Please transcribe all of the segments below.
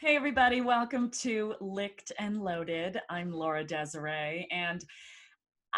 Hey, everybody, welcome to Licked and Loaded. I'm Laura Desiree, and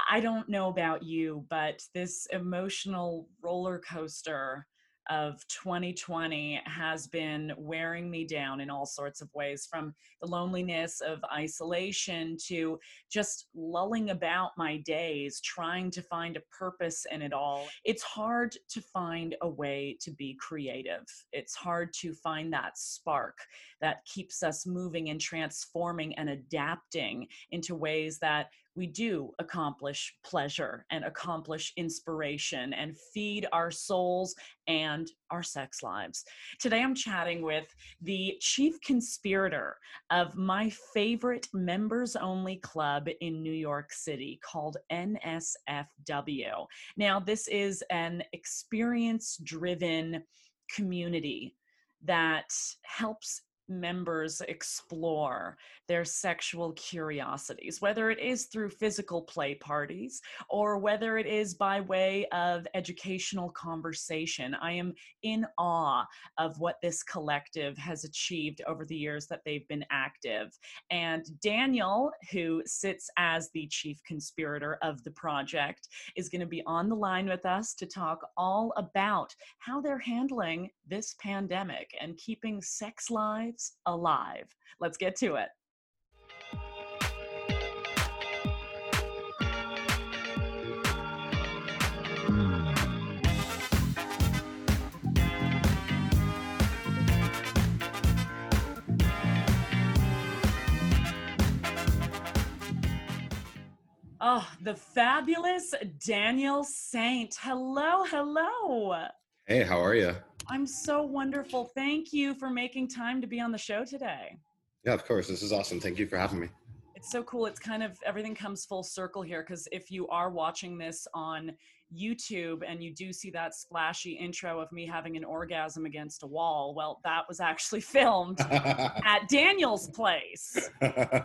I don't know about you, but this emotional roller coaster of 2020 has been wearing me down in all sorts of ways from the loneliness of isolation to just lulling about my days, trying to find a purpose in it all. It's hard to find a way to be creative. It's hard to find that spark that keeps us moving and transforming and adapting into ways that we do accomplish pleasure and accomplish inspiration and feed our souls and our sex lives. Today I'm chatting with the chief conspirator of my favorite members only club in New York City called NSFW. Now, this is an experience driven community that helps members explore their sexual curiosities, whether it is through physical play parties or whether it is by way of educational conversation. I am in awe of what this collective has achieved over the years that they've been active. And Daniel, who sits as the chief conspirator of the project, is going to be on the line with us to talk all about how they're handling this pandemic and keeping sex lives alive. Let's get to it. Oh, the fabulous Daniel Saynt. Hello, hello. Hey, how are you? I'm so wonderful. Thank you for making time to be on the show today. Yeah, of course. This is awesome. Thank you for having me. It's so cool. It's kind of everything comes full circle here because if you are watching this on YouTube and you do see that splashy intro of me having an orgasm against a wall, well, that was actually filmed at Daniel's place. uh,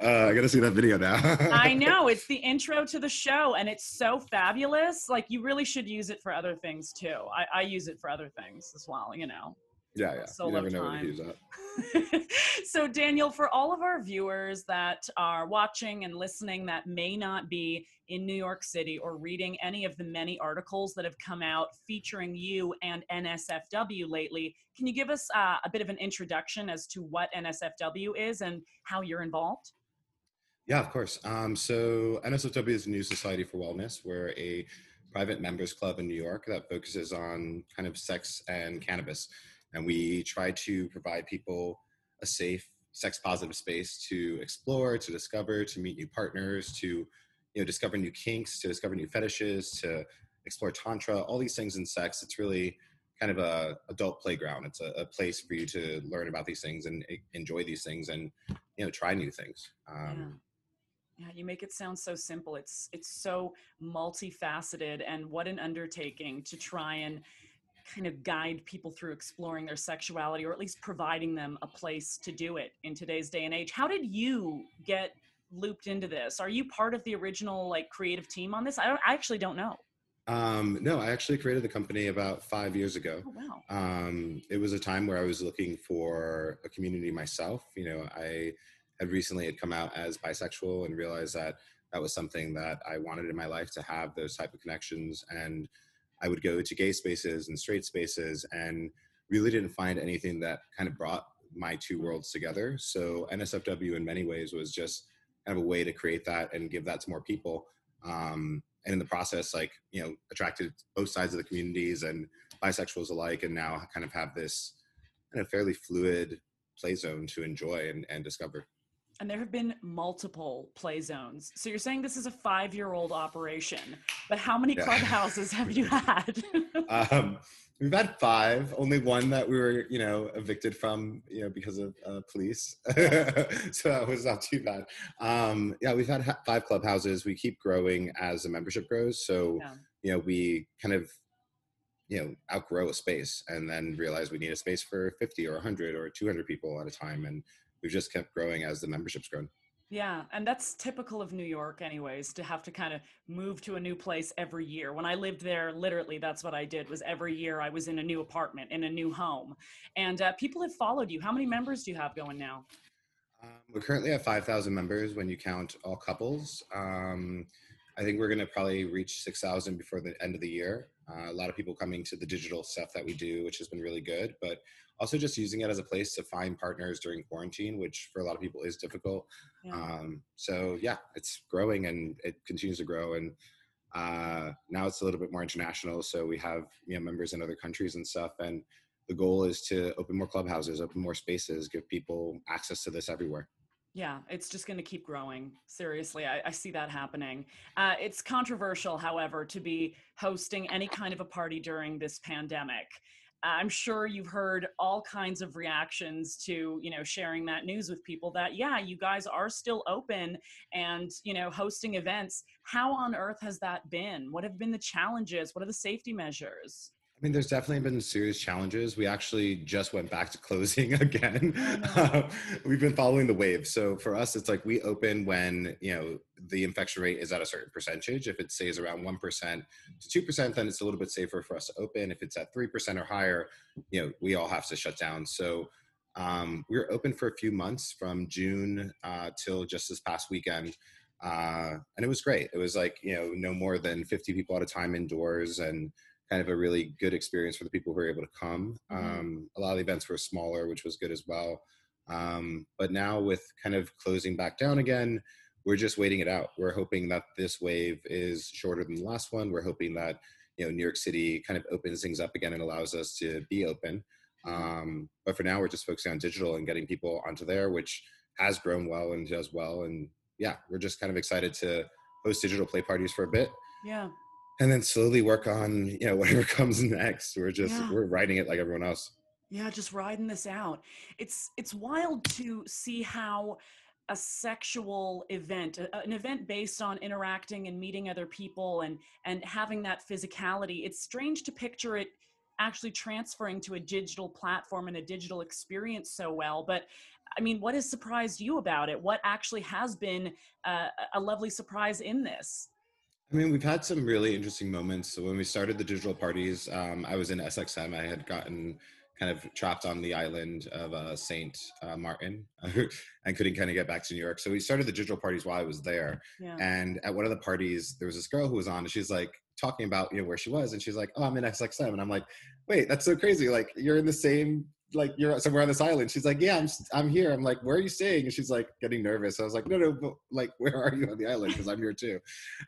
I got to see that video now. I know. It's the intro to the show and it's so fabulous. Like, you really should use it for other things too. I, I use it for other things as well, you know. Yeah, yeah. Solo you never time. when to use that. so, Daniel, for all of our viewers that are watching and listening that may not be in New York City or reading any of the many articles that have come out featuring you and NSFW lately, can you give us uh, a bit of an introduction as to what NSFW is and how you're involved? Yeah, of course. Um, so NSFW is a New Society for Wellness. We're a private members club in New York that focuses on kind of sex and cannabis. And we try to provide people a safe, sex positive space to explore, to discover, to meet new partners, to you know discover new kinks, to discover new fetishes, to explore tantra, all these things in sex. It's really kind of a adult playground. It's a, a place for you to learn about these things and enjoy these things and you know try new things. Um, Yeah, you make it sound so simple. It's it's so multifaceted and what an undertaking to try and kind of guide people through exploring their sexuality or at least providing them a place to do it in today's day and age. How did you get looped into this? Are you part of the original like creative team on this? I, don't, I actually don't know. Um, no, I actually created the company about five years ago. Oh wow. Um, it was a time where I was looking for a community myself. You know, I had recently had come out as bisexual and realized that that was something that I wanted in my life to have those type of connections. And I would go to gay spaces and straight spaces and really didn't find anything that kind of brought my two worlds together. So NSFW in many ways was just kind of a way to create that and give that to more people. Um, and in the process, like, you know, attracted both sides of the communities and bisexuals alike, and now kind of have this kind of fairly fluid play zone to enjoy and, and discover. And there have been multiple play zones. So you're saying this is a five year old operation, but how many Yeah. clubhouses have you had? Um, we've had five, only one that we were, you know, evicted from, you know, because of uh, police. so that was not too bad. Um, yeah, we've had ha- five clubhouses. We keep growing as the membership grows. So, Yeah. you know, we kind of, you know, outgrow a space and then realize we need a space for 50 or 100 or 200 people at a time. And we've just kept growing as the membership's grown. Yeah, and that's typical of New York, anyways, to have to kind of move to a new place every year. When I lived there, literally, that's what I did. Was every year I was in a new apartment, in a new home, and uh, people have followed you. How many members do you have going now? Um, we currently have 5,000 members when you count all couples. Um, I think we're going to probably reach 6,000 before the end of the year. Uh, a lot of people coming to the digital stuff that we do, which has been really good, but also just using it as a place to find partners during quarantine, which for a lot of people is difficult. Yeah. Um, so yeah, it's growing and it continues to grow. And uh, now it's a little bit more international. So we have you know members in other countries and stuff. And the goal is to open more clubhouses, open more spaces, give people access to this everywhere. Yeah, it's just going to keep growing. Seriously, I, I see that happening. Uh, it's controversial, however, to be hosting any kind of a party during this pandemic. I'm sure you've heard all kinds of reactions to, you know, sharing that news with people that, yeah, you guys are still open and, you know, hosting events. How on earth has that been? What have been the challenges? What are the safety measures? I mean, there's definitely been serious challenges. We actually just went back to closing again. Uh, we've been following the wave. So for us, it's like we open when you know the infection rate is at a certain percentage. If it stays around one percent to two percent, then it's a little bit safer for us to open. If it's at three percent or higher, you know, we all have to shut down. So um, we were open for a few months from June uh, till just this past weekend. Uh, and it was great. It was like, you know, no more than 50 people at a time indoors and kind of a really good experience for the people who were able to come. Mm-hmm. Um, a lot of the events were smaller, which was good as well. Um, but now with kind of closing back down again, we're just waiting it out. We're hoping that this wave is shorter than the last one. We're hoping that you know New York City kind of opens things up again and allows us to be open. Mm-hmm. Um, but for now, we're just focusing on digital and getting people onto there, which has grown well and does well. And yeah, we're just kind of excited to host digital play parties for a bit. Yeah and then slowly work on you know whatever comes next we're just yeah. we're writing it like everyone else. Yeah just riding this out. It's it's wild to see how a sexual event an event based on interacting and meeting other people and and having that physicality it's strange to picture it actually transferring to a digital platform and a digital experience so well but i mean what has surprised you about it? What actually has been uh, a lovely surprise in this I mean, we've had some really interesting moments. So when we started the digital parties, um, I was in SXM. I had gotten kind of trapped on the island of uh, Saint uh, Martin and couldn't kind of get back to New York. So we started the digital parties while I was there. Yeah. And at one of the parties, there was this girl who was on, and she's like talking about you know where she was, and she's like, "Oh, I'm in SXM," and I'm like, "Wait, that's so crazy! Like you're in the same like you're somewhere on this island. She's like, yeah, I'm I'm here. I'm like, where are you staying? And she's like getting nervous. I was like, no, no, but like, where are you on the island? Because I'm here too.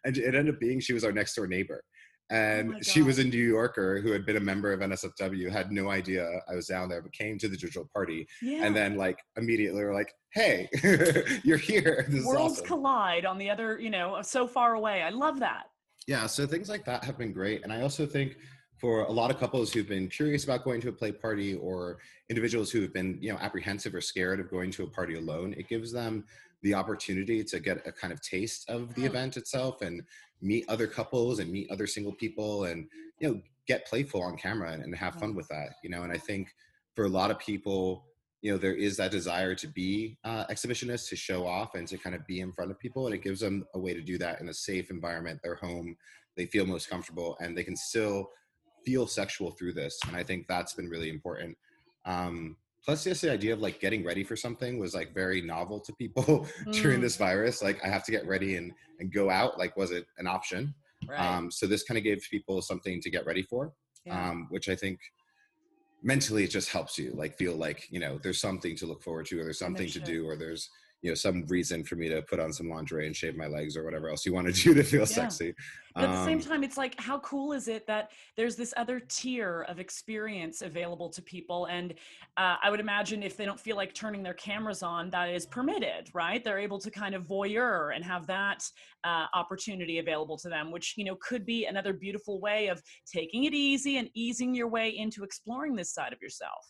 And it ended up being she was our next door neighbor. Oh and oh she was a New Yorker who had been a member of NSFW, had no idea I was down there, but came to the digital party. Yeah. And then like immediately were like, hey, you're here. This Worlds awesome. collide on the other, you know, so far away. I love that. Yeah. So things like that have been great. And I also think for a lot of couples who've been curious about going to a play party or individuals who have been you know apprehensive or scared of going to a party alone it gives them the opportunity to get a kind of taste of the event itself and meet other couples and meet other single people and you know get playful on camera and, and have fun with that you know and i think for a lot of people you know there is that desire to be uh, exhibitionists to show off and to kind of be in front of people and it gives them a way to do that in a safe environment their home they feel most comfortable and they can still feel sexual through this and i think that's been really important um, plus just the idea of like getting ready for something was like very novel to people mm. during this virus like i have to get ready and and go out like was it an option right. um, so this kind of gave people something to get ready for yeah. um, which i think mentally it just helps you like feel like you know there's something to look forward to or there's something to do or there's you know some reason for me to put on some lingerie and shave my legs or whatever else you want to do to feel yeah. sexy but at the same um, time it's like how cool is it that there's this other tier of experience available to people? And uh, i would imagine if they don't feel like turning their cameras on that is permitted right? They're able to kind of voyeur and have that uh, opportunity available to them which you know could be another beautiful way of taking it easy and easing your way into exploring this side of yourself.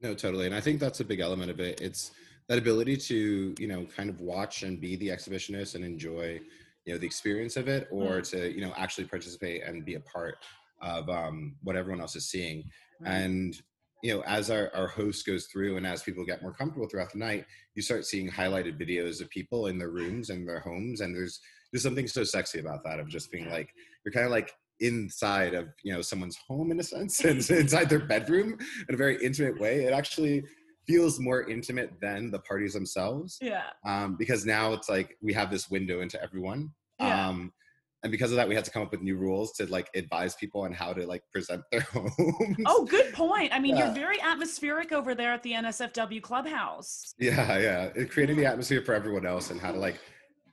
No totally and i think that's a big element of it. It's that ability to you know kind of watch and be the exhibitionist and enjoy you know the experience of it or mm. to you know actually participate and be a part of um, what everyone else is seeing right. and you know, as our, our host goes through and as people get more comfortable throughout the night, you start seeing highlighted videos of people in their rooms and their homes. And there's there's something so sexy about that of just being like you're kind of like inside of you know someone's home in a sense and inside their bedroom in a very intimate way it actually feels more intimate than the parties themselves. Yeah. Um, because now it's like we have this window into everyone. Yeah. um, and because of that we had to come up with new rules to like advise people on how to like present their homes. Oh good point. I mean Yeah. you're very atmospheric over there at the nsfw clubhouse. Yeah yeah. It creating the atmosphere for everyone else and how to like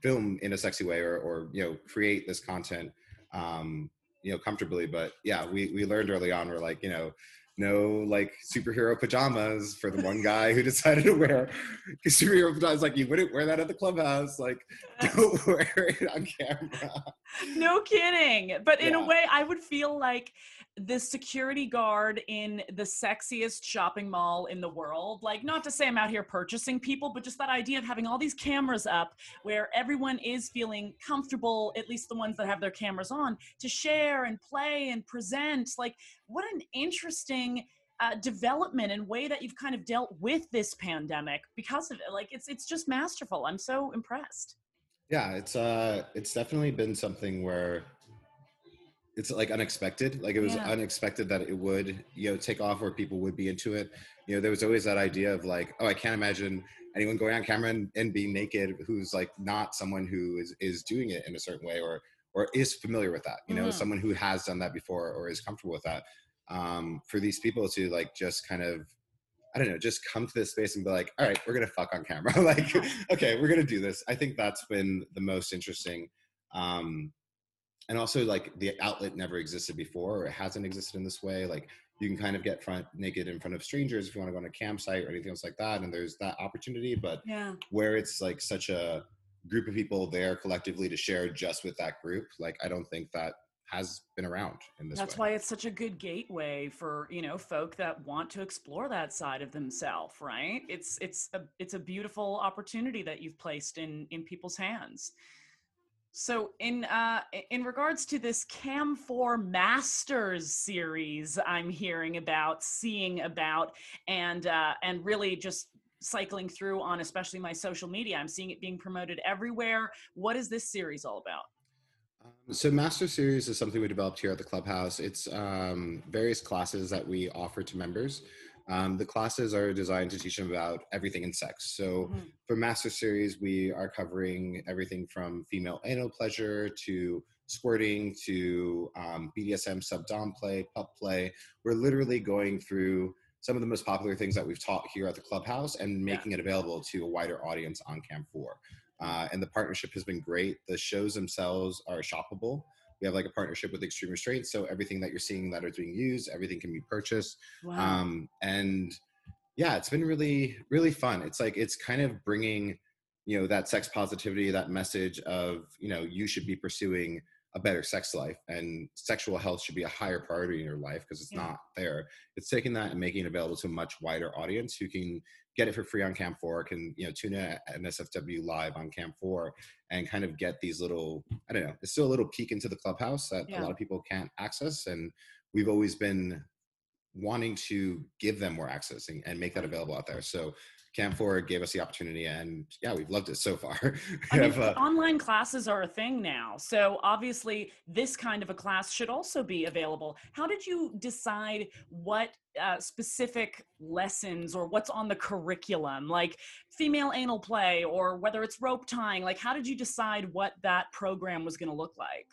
film in a sexy way or, or you know create this content um you know comfortably. But yeah we we learned early on we're like you know no like superhero pajamas for the one guy who decided to wear superhero pajamas. Like you wouldn't wear that at the clubhouse. Like don't wear it on camera. No kidding. But in a way i would feel like the security guard in the sexiest shopping mall in the world like not to say i'm out here purchasing people but just that idea of having all these cameras up where everyone is feeling comfortable at least the ones that have their cameras on to share and play and present. Like what an interesting uh, development and way that you've kind of dealt with this pandemic because of it. Like it's it's just masterful. I'm so impressed. Yeah it's uh it's definitely been something where it's like unexpected like it was Yeah. unexpected that it would you know take off where people would be into it you know there was always that idea of like oh i can't imagine anyone going on camera and, and being naked who's like not someone who is is doing it in a certain way or or is familiar with that you know Mhm. someone who has done that before or is comfortable with that um for these people to like just kind of I don't know, just come to this space and be like, all right, we're gonna fuck on camera. like, okay, we're gonna do this. I think that's been the most interesting. Um, and also like the outlet never existed before or it hasn't existed in this way. Like you can kind of get front naked in front of strangers if you want to go on a campsite or anything else like that. And there's that opportunity, but yeah where it's like such a group of people there collectively to share just with that group, like I don't think that has been around in this That's way. why it's such a good gateway for you know folk that want to explore that side of themselves, right? It's it's a it's a beautiful opportunity that you've placed in in people's hands. So in uh in regards to this Cam 4 Masters series I'm hearing about, seeing about and uh and really just cycling through on especially my social media. I'm seeing it being promoted everywhere. What is this series all about? Um, So Master Series is something we developed here at the clubhouse. It's um, various classes that we offer to members. Um, the classes are designed to teach them about everything in sex. So Mhm. for Master Series, we are covering everything from female anal pleasure to squirting to um, BDSM subdom play, pup play. We're literally going through some of the most popular things that we've taught here at the clubhouse and making it available to a wider audience on Cam 4. Uh, and the partnership has been great. The shows themselves are shoppable. We have like a partnership with Extreme Restraints, so everything that you're seeing that is being used, everything can be purchased. Wow. Um, and yeah, it's been really, really fun. It's like it's kind of bringing, you know, that sex positivity, that message of, you know, you should be pursuing a better sex life and sexual health should be a higher priority in your life because it's Yeah. not there. It's taking that and making it available to a much wider audience who can get it for free on Cam 4, can, you know, tune in at NSFW live on Cam 4 and kind of get these little, I don't know, it's still a little peek into the clubhouse that Yeah. a lot of people can't access. And we've always been wanting to give them more access and, and make that available out there. So Cam 4 gave us the opportunity and yeah, we've loved it so far. I mean, have, uh, online classes are a thing now. So obviously, this kind of a class should also be available. How did you decide what uh, specific lessons or what's on the curriculum, like female anal play or whether it's rope tying? Like, how did you decide what that program was going to look like?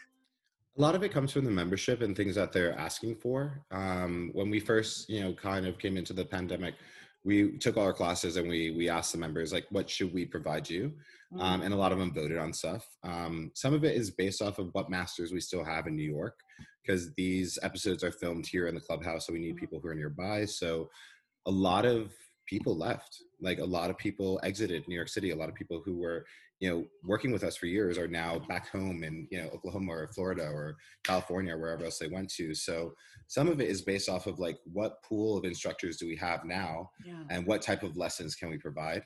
a lot of it comes from the membership and things that they're asking for. Um, when we first, you know, kind of came into the pandemic, we took all our classes and we we asked the members like, what should we provide you? Mm, um, and a lot of them voted on stuff. Um, some of it is based off of what masters we still have in New York, because these episodes are filmed here in the clubhouse, so we need Mhm. people who are nearby. So a lot of people left. Like a lot of people exited New York City. A lot of people who were, you know, working with us for years are now back home in, you know, Oklahoma or Florida or California, or wherever else they went to. So some of it is based off of like what pool of instructors do we have now yeah. and what type of lessons can we provide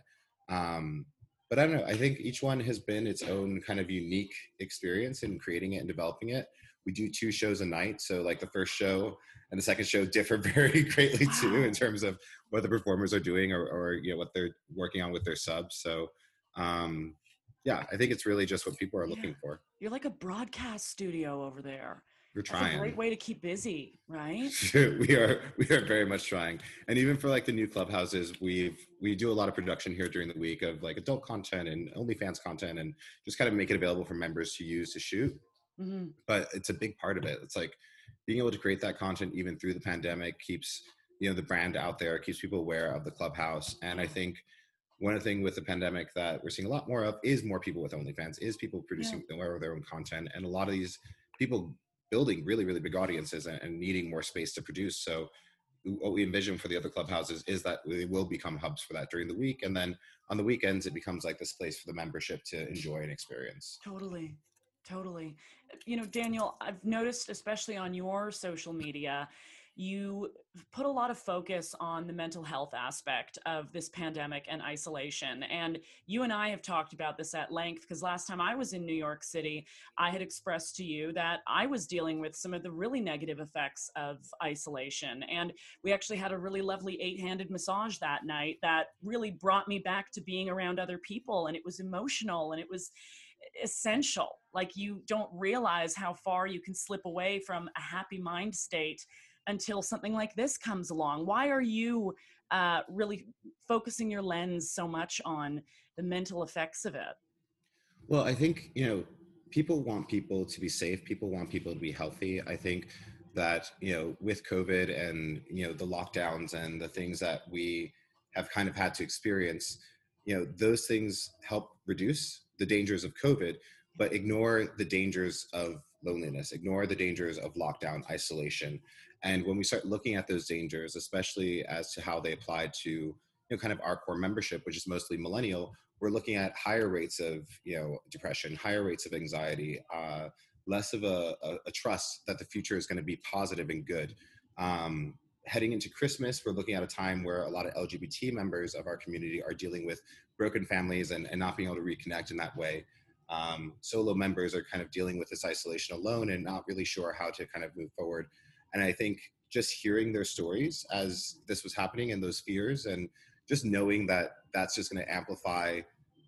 um, but i don't know i think each one has been its own kind of unique experience in creating it and developing it we do two shows a night. So like the first show and the second show differ very greatly wow. too in terms of what the performers are doing or, or you know what they're working on with their subs. So um, yeah, I think it's really just what people are looking yeah. for. You're like a broadcast studio over there. We're trying. That's a great way to keep busy, right? we are we are very much trying. And even for like the new clubhouses, we've we do a lot of production here during the week of like adult content and OnlyFans content and just kind of make it available for members to use to shoot. Mm-hmm. But it's a big part of it. It's like being able to create that content even through the pandemic keeps you know the brand out there, keeps people aware of the clubhouse. And I think one thing with the pandemic that we're seeing a lot more of is more people with OnlyFans, is people producing yeah. their own content, and a lot of these people building really really big audiences and, and, needing more space to produce. So what we envision for the other clubhouses is that they will become hubs for that during the week, and then on the weekends it becomes like this place for the membership to enjoy and experience. Totally. Totally. You know, Daniel, I've noticed, especially on your social media, you put a lot of focus on the mental health aspect of this pandemic and isolation. And you and I have talked about this at length because last time I was in New York City, I had expressed to you that I was dealing with some of the really negative effects of isolation. And we actually had a really lovely eight handed massage that night that really brought me back to being around other people. And it was emotional and it was essential. Like you don't realize how far you can slip away from a happy mind state until something like this comes along? Why are you uh, really focusing your lens so much on the mental effects of it? Well, I think, you know, people want people to be safe, people want people to be healthy. I think that, you know, with COVID and, you know, the lockdowns and the things that we have kind of had to experience, you know, those things help reduce the dangers of COVID, but ignore the dangers of loneliness, ignore the dangers of lockdown, isolation. And when we start looking at those dangers, especially as to how they apply to you know kind of our core membership, which is mostly millennial, we're looking at higher rates of you know depression, higher rates of anxiety, uh, less of a, a, a, trust that the future is going to be positive and good. Um, heading into Christmas, we're looking at a time where a lot of LGBT members of our community are dealing with broken families and, and not being able to reconnect in that way. Um, solo members are kind of dealing with this isolation alone and not really sure how to kind of move forward. And I think just hearing their stories as this was happening and those fears and just knowing that that's just going to amplify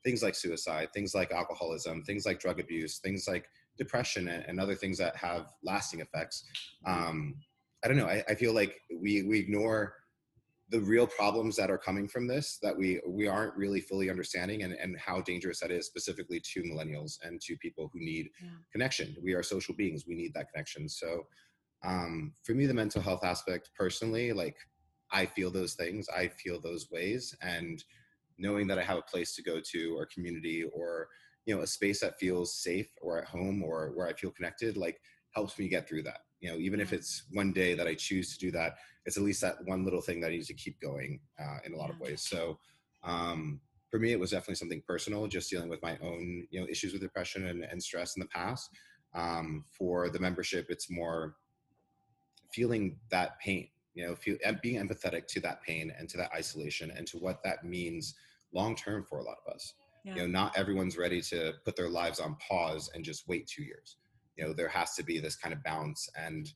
things like suicide, things like alcoholism, things like drug abuse, things like depression and, other things that have lasting effects. Um, I don't know. I, I feel like we, we ignore the real problems that are coming from this that we we aren't really fully understanding and, and how dangerous that is specifically to millennials and to people who need yeah. connection we are social beings we need that connection so um, for me the mental health aspect personally like i feel those things i feel those ways and knowing that i have a place to go to or community or you know a space that feels safe or at home or where i feel connected like helps me get through that. You know even if it's one day that i choose to do that it's at least that one little thing that i need to keep going uh, in a lot of ways. So um, for me it was definitely something personal just dealing with my own you know issues with depression and, and stress in the past. Um, for the membership it's more feeling that pain you know feel, being empathetic to that pain and to that isolation and to what that means long term for a lot of us yeah. you know not everyone's ready to put their lives on pause and just wait two years you know there has to be this kind of balance and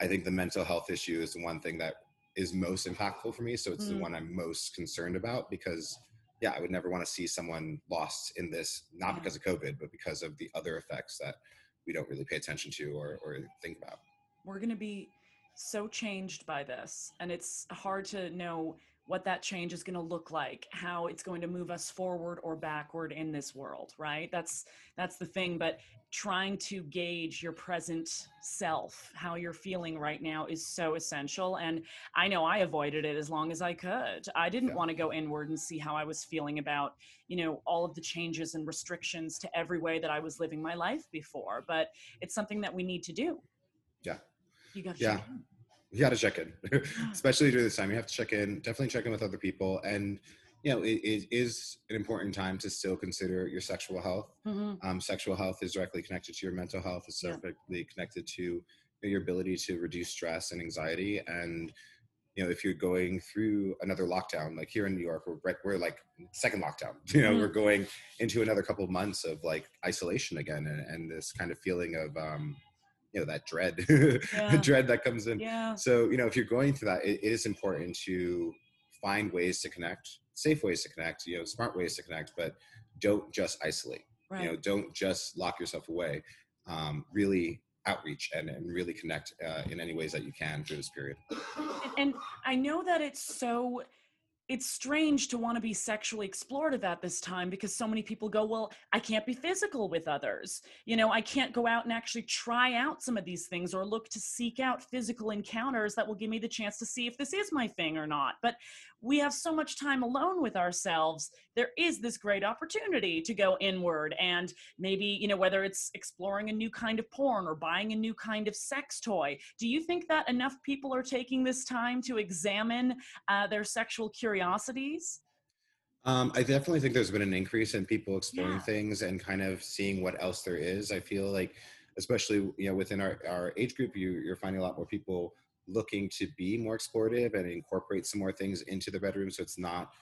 i think the mental health issue is the one thing that is most impactful for me so it's mm. the one i'm most concerned about because yeah i would never want to see someone lost in this not because of covid but because of the other effects that we don't really pay attention to or, or think about we're going to be so changed by this and it's hard to know what that change is going to look like how it's going to move us forward or backward in this world right? That's that's the thing but trying to gauge your present self how you're feeling right now is so essential and i know i avoided it as long as i could. I didn't yeah. want to go inward and see how i was feeling about you know all of the changes and restrictions to every way that i was living my life before but it's something that we need to do you got yeah you got to check in, especially during this time. You have to check in, definitely check in with other people. And, you know, it, it is an important time to still consider your sexual health. Mm-hmm. Um, sexual health is directly connected to your mental health, it's directly yeah. connected to your ability to reduce stress and anxiety. And, you know, if you're going through another lockdown, like here in New York, we're, we're like second lockdown, you know, mm-hmm. we're going into another couple of months of like isolation again and, and this kind of feeling of, um, you know that dread Yeah. dread that comes in Yeah. so you know if you're going through that it, it is important to find ways to connect safe ways to connect you know smart ways to connect but don't just isolate Right. you know don't just lock yourself away um, really outreach and, and really connect uh, in any ways that you can through this period and, and I know that it's so it's strange to want to be sexually explorative at this time because so many people go, well, I can't be physical with others. You know, I can't go out and actually try out some of these things or look to seek out physical encounters that will give me the chance to see if this is my thing or not. But we have so much time alone with ourselves. There is this great opportunity to go inward and maybe, you know, whether it's exploring a new kind of porn or buying a new kind of sex toy. Do you think that enough people are taking this time to examine uh, their sexual curiosities? Um, I definitely think there's been an increase in people exploring Yeah. things and kind of seeing what else there is. I feel like, especially you know within our, our age group, you, you're finding a lot more people looking to be more explorative and incorporate some more things into the bedroom, so it's not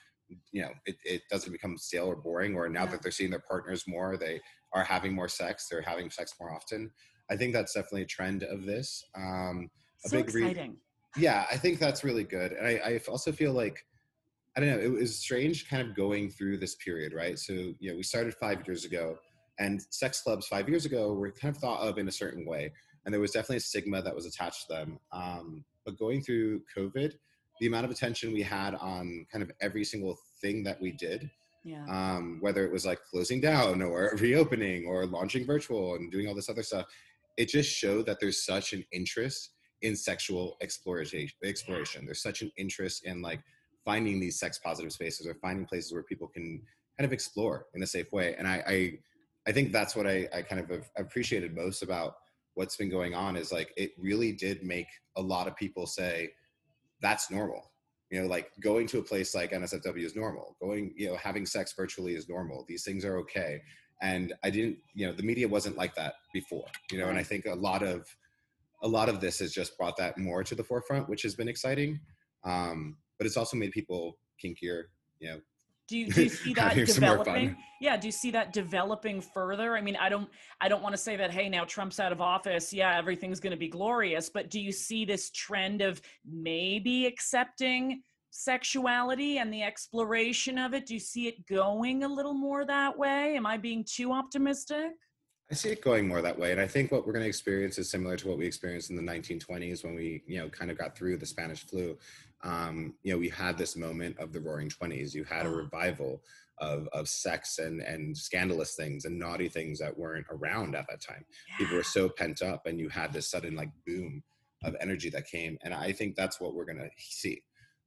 you know it, it doesn't become stale or boring. Or now Yeah. that they're seeing their partners more, they are having more sex. They're having sex more often. I think that's definitely a trend of this. Um, A So big re- exciting. yeah i think that's really good and I, I also feel like i don't know it was strange kind of going through this period right so you know we started five years ago and sex clubs five years ago were kind of thought of in a certain way and there was definitely a stigma that was attached to them um, but going through covid the amount of attention we had on kind of every single thing that we did Yeah. um, whether it was like closing down or reopening or launching virtual and doing all this other stuff it just showed that there's such an interest in sexual exploration exploration there's such an interest in like finding these sex positive spaces or finding places where people can kind of explore in a safe way and i i, I think that's what I, I kind of have appreciated most about what's been going on is like it really did make a lot of people say that's normal. You know like going to a place like nsfw is normal. Going you know having sex virtually is normal. These things are okay. And i didn't you know the media wasn't like that before you know and i think a lot of a lot of this has just brought that more to the forefront which has been exciting. Um but it's also made people kinkier you know do you, do you see that having some more fun. developing? Yeah do you see that developing further? I mean i don't i don't want to say that hey now trump's out of office yeah everything's going to be glorious but do you see this trend of maybe accepting sexuality and the exploration of it? Do you see it going a little more that way? Am i being too optimistic? I see it going more that way, and I think what we're going to experience is similar to what we experienced in the 1920s when we, you know, kind of got through the Spanish flu. Um, you know, we had this moment of the Roaring Twenties. You had a Oh. revival of of sex and and scandalous things and naughty things that weren't around at that time. People were so pent up, and you had this sudden like boom of energy that came. And I think that's what we're going to see.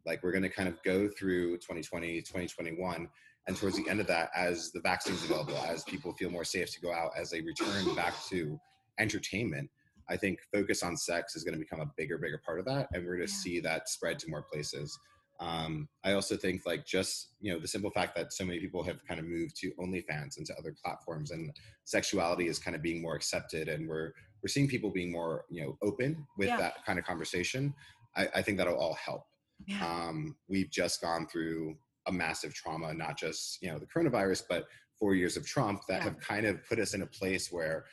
Like we're going to kind of go through 2020, 2021 and towards the end of that as the vaccines available as people feel more safe to go out as they return back to entertainment i think focus on sex is going to become a bigger bigger part of that and we're going to Yeah. see that spread to more places um, i also think like just you know the simple fact that so many people have kind of moved to onlyfans and to other platforms and sexuality is kind of being more accepted and we're we're seeing people being more you know open with Yeah. that kind of conversation I, I think that'll all help yeah um, we've just gone through a massive trauma, not just you know the coronavirus, but four years of Trump that Yeah. have kind of put us in a place where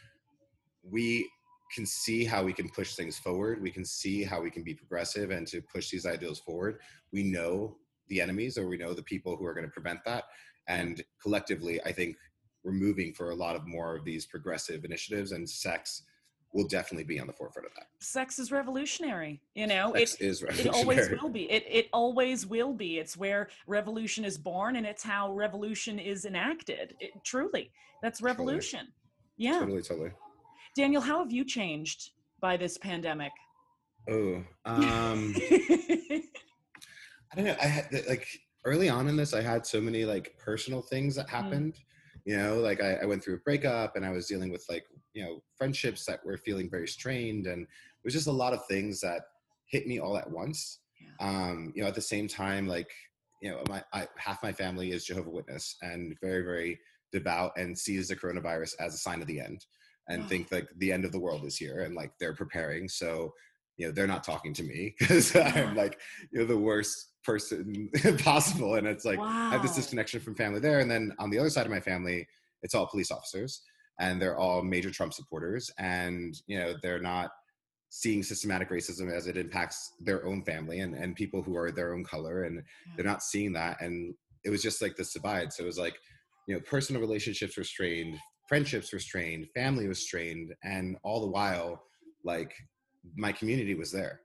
we can see how we can push things forward. We can see how we can be progressive and to push these ideals forward. We know the enemies, or we know the people who are going to prevent that. And collectively, I think we're moving for a lot of more of these progressive initiatives, and sex will definitely be on the forefront of that. sex is revolutionary you know Sex it is it always will be it, it always will be it's where revolution is born and it's how revolution is enacted it, truly that's revolution yeah Totally, totally. Daniel how have you changed by this pandemic Oh, um, I don't know. I had like early on in this, I had so many like personal things that happened. You know, like I, I went through a breakup and I was dealing with like, you know, friendships that were feeling very strained. And it was just a lot of things that hit me all at once. Yeah. Um, you know, at the same time, like, you know, my I, half my family is Jehovah Witness and very, very devout and sees the coronavirus as a sign of the end and think like the end of the world is here and like they're preparing. So, you know, they're not talking to me because I'm like, you know, the worst person possible. And it's like, I have this disconnection from family there. And then on the other side of my family, it's all police officers. and they're all major Trump supporters, and you know they're not seeing systematic racism as it impacts their own family and, and people who are their own color and they're not seeing that and it was just like this divide so it was like you know personal relationships were strained friendships were strained family was strained and all the while like my community was there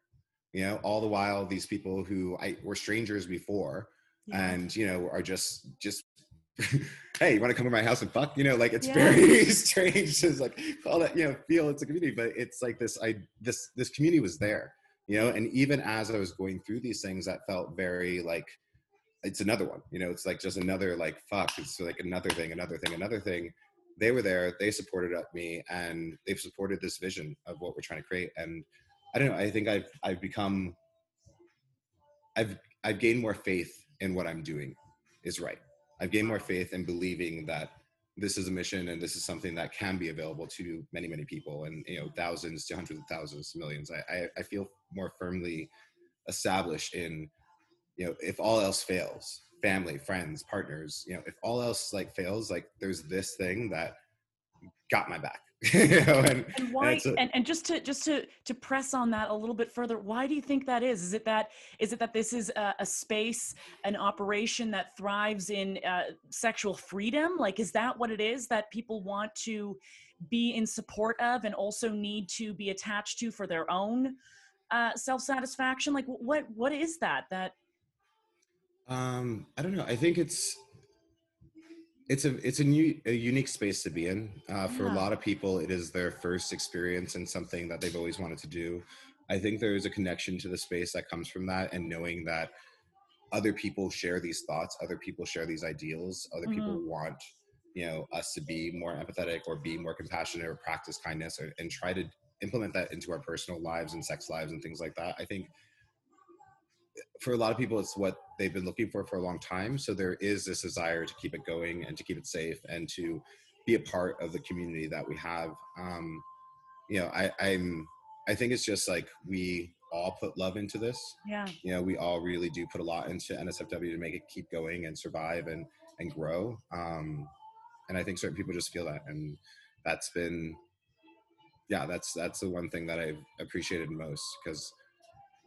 you know all the while these people who i were strangers before yeah. and you know are just just hey, you want to come to my house and fuck? You know, like it's yeah. very strange to like call that, you know, feel it's a community, but it's like this, I, this, this community was there, you know, and even as I was going through these things, that felt very like, it's another one, you know, it's like just another like, fuck, it's like another thing, another thing, another thing. They were there, they supported me and they've supported this vision of what we're trying to create. And I don't know, I think I've, I've become, I've, I've gained more faith in what I'm doing is right I've gained more faith in believing that this is a mission and this is something that can be available to many, many people and, you know, thousands to hundreds of thousands millions. I, I, I feel more firmly established in, you know, if all else fails, family, friends, partners, you know, if all else like fails, like there's this thing that got my back you know, and, and why and, a, and, and just to just to to press on that a little bit further why do you think that is? Is it that is it that this is a, a space an operation that thrives in uh, sexual freedom? Like is that what it is that people want to be in support of and also need to be attached to for their own uh, self-satisfaction? Like what what is that that um i don't know i think it's it's a it's a new a unique space to be in uh, for yeah. a lot of people it is their first experience in something that they've always wanted to do i think there's a connection to the space that comes from that and knowing that other people share these thoughts other people share these ideals other mm-hmm. people want you know us to be more empathetic or be more compassionate or practice kindness or, and try to implement that into our personal lives and sex lives and things like that i think for a lot of people, it's what they've been looking for for a long time. So there is this desire to keep it going and to keep it safe and to be a part of the community that we have. Um, you know, I, I'm, I think it's just like we all put love into this. Yeah. You know, we all really do put a lot into NSFW to make it keep going and survive and and grow. Um, and I think certain people just feel that, and that's been, yeah, that's that's the one thing that I've appreciated most because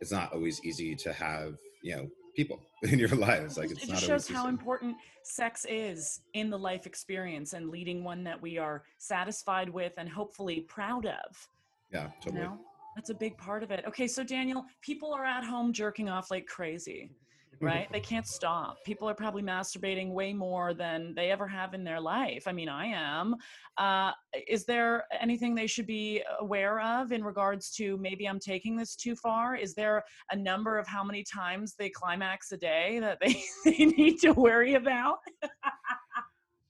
it's not always easy to have you know people in your lives like it's it just shows how important sex is in the life experience and leading one that we are satisfied with and hopefully proud of yeah totally. you know? that's a big part of it. Okay so daniel people are at home jerking off like crazy right? they can't stop. People are probably masturbating way more than they ever have in their life. I mean, I am. Uh, is there anything they should be aware of in regards to maybe I'm taking this too far? Is there a number of how many times they climax a day that they, they need to worry about?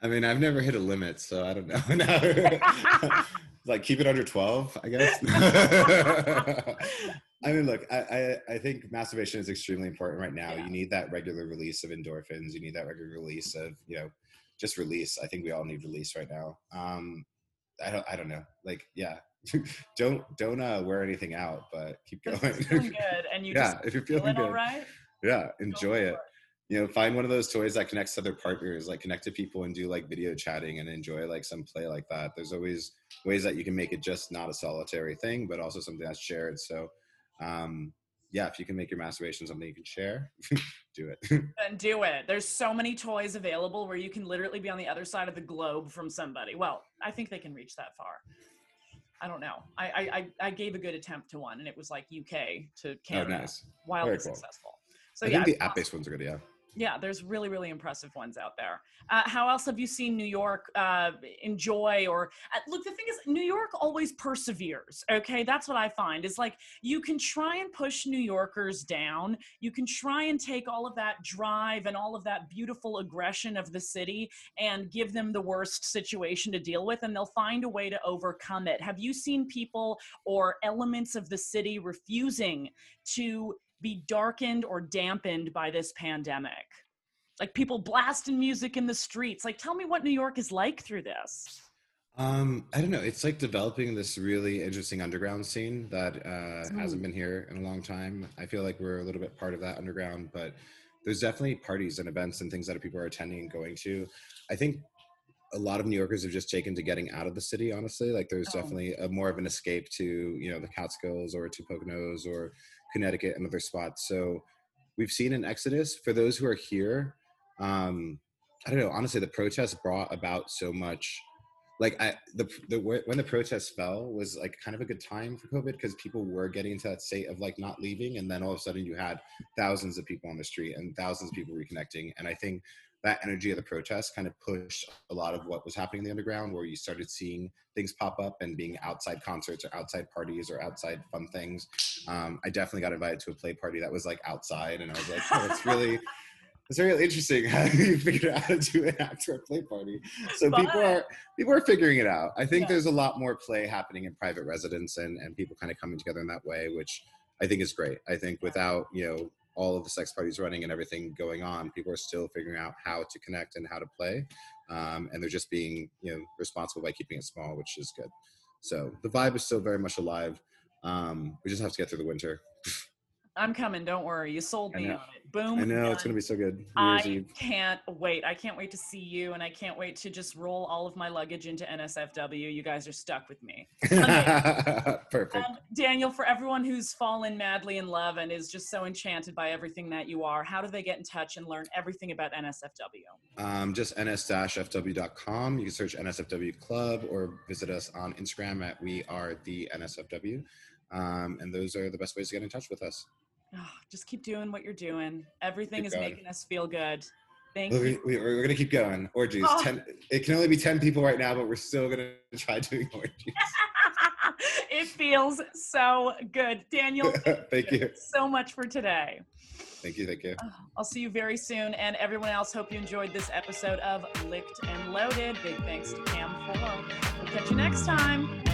I mean, I've never hit a limit, so I don't know. like keep it under 12, I guess. I mean, look, I, I, I think masturbation is extremely important right now. Yeah. You need that regular release of endorphins. You need that regular release of, you know, just release. I think we all need release right now. Um, I don't, I don't know. Like, yeah, don't, don't uh, wear anything out, but keep going. good, and you yeah, if you're feeling, feeling good, all right, yeah, enjoy it. You know, find one of those toys that connects to other partners, like connect to people and do like video chatting and enjoy like some play like that. There's always ways that you can make it just not a solitary thing, but also something that's shared. So um, yeah, if you can make your masturbation something you can share, do it. and do it. There's so many toys available where you can literally be on the other side of the globe from somebody. Well, I think they can reach that far. I don't know. I I, I gave a good attempt to one, and it was like UK to oh, Canada. Oh, nice. Wildly cool. successful. So I yeah, think the app-based ones are good. Yeah yeah there's really really impressive ones out there. Uh, how else have you seen new york uh, enjoy or uh, look the thing is new york always perseveres okay? That's what i find is like you can try and push new yorkers down you can try and take all of that drive and all of that beautiful aggression of the city and give them the worst situation to deal with and they'll find a way to overcome it. Have you seen people or elements of the city refusing to be darkened or dampened by this pandemic? Like people blasting music in the streets. Like, tell me what New York is like through this. Um, I don't know. It's like developing this really interesting underground scene that uh, mm. hasn't been here in a long time. I feel like we're a little bit part of that underground, but there's definitely parties and events and things that people are attending and going to. I think a lot of New Yorkers have just taken to getting out of the city. Honestly, like there's Oh. definitely a, more of an escape to you know the Catskills or to Poconos or Connecticut and other spots. So we've seen an exodus for those who are here. Um, I don't know. Honestly, the protests brought about so much. Like I, the the when the protests fell was like kind of a good time for COVID because people were getting into that state of like not leaving, and then all of a sudden you had thousands of people on the street and thousands of people reconnecting. And I think that energy of the protest kind of pushed a lot of what was happening in the underground, where you started seeing things pop up and being outside concerts or outside parties or outside fun things. Um, I definitely got invited to a play party that was like outside, and I was like, oh, it's really. It's really interesting how you figured out how to do an outdoor play party. So people are people are figuring it out. I think Yeah. there's a lot more play happening in private residence and, and people kind of coming together in that way, which I think is great. I think without, you know, all of the sex parties running and everything going on, people are still figuring out how to connect and how to play. Um, and they're just being, you know, responsible by keeping it small, which is good. So the vibe is still very much alive. Um, we just have to get through the winter. I'm coming. Don't worry. You sold me on it. Boom. I know it's going to be so good. New I Eve. can't wait. I can't wait to see you, and I can't wait to just roll all of my luggage into NSFW. You guys are stuck with me. Perfect. Um, Daniel, for everyone who's fallen madly in love and is just so enchanted by everything that you are, how do they get in touch and learn everything about NSFW? Um, just ns-fw.com. You can search NSFW Club or visit us on Instagram at We Are the NSFW. Um, and those are the best ways to get in touch with us. Oh, just keep doing what you're doing. Everything Keep is going. making us feel good. Thank We, you. we, we're going to keep going. Orgies. Oh. 10, it can only be 10 people right now, but we're still going to try doing orgies. it feels so good. Daniel, thank you. so much for today. Thank you. Thank you. I'll see you very soon. And everyone else, hope you enjoyed this episode of Licked and Loaded. Big thanks to Cam 4. We'll catch you next time.